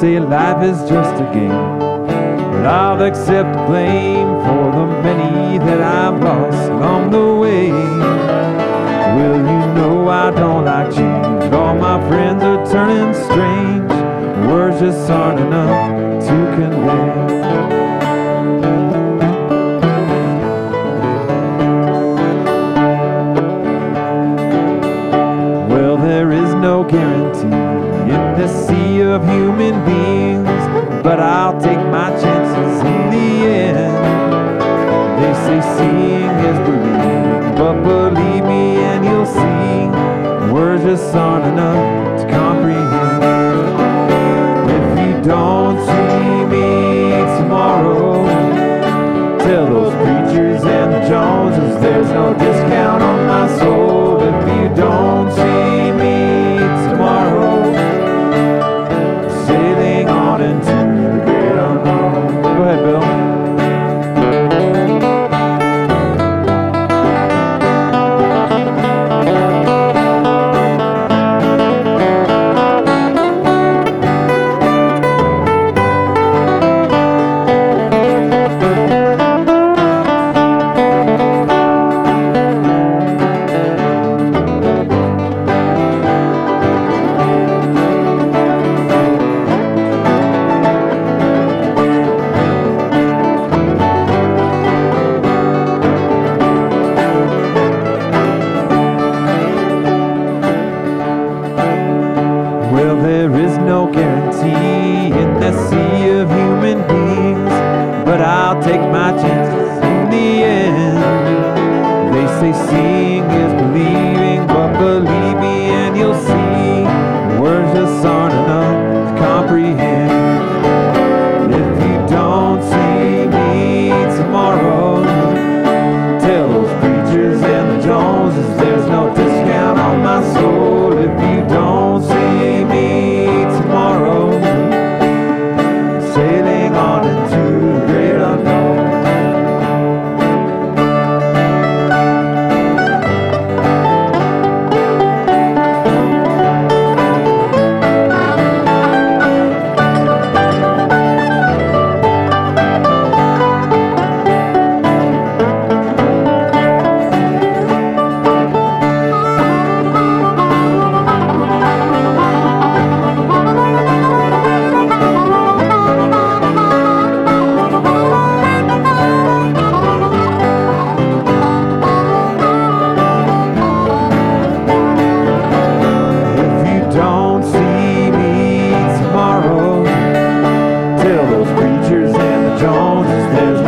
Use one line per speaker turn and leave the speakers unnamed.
say life is just a game. But I'll accept blame for the many that I've lost along the way. Well, you know I don't like change. All my friends are turning strange. Words just aren't enough to convey. Well, there is no guarantee the sea of human beings, but I'll take my chances in the end. They say seeing is believing, but believe me and you'll see, words just aren't enough to comprehend. If you don't see me tomorrow, tell those preachers and the Joneses there's no discount on my soul. Guarantee in the sea of human beings, but I'll take my chances in the end. They say seeing is believing, Joneses there's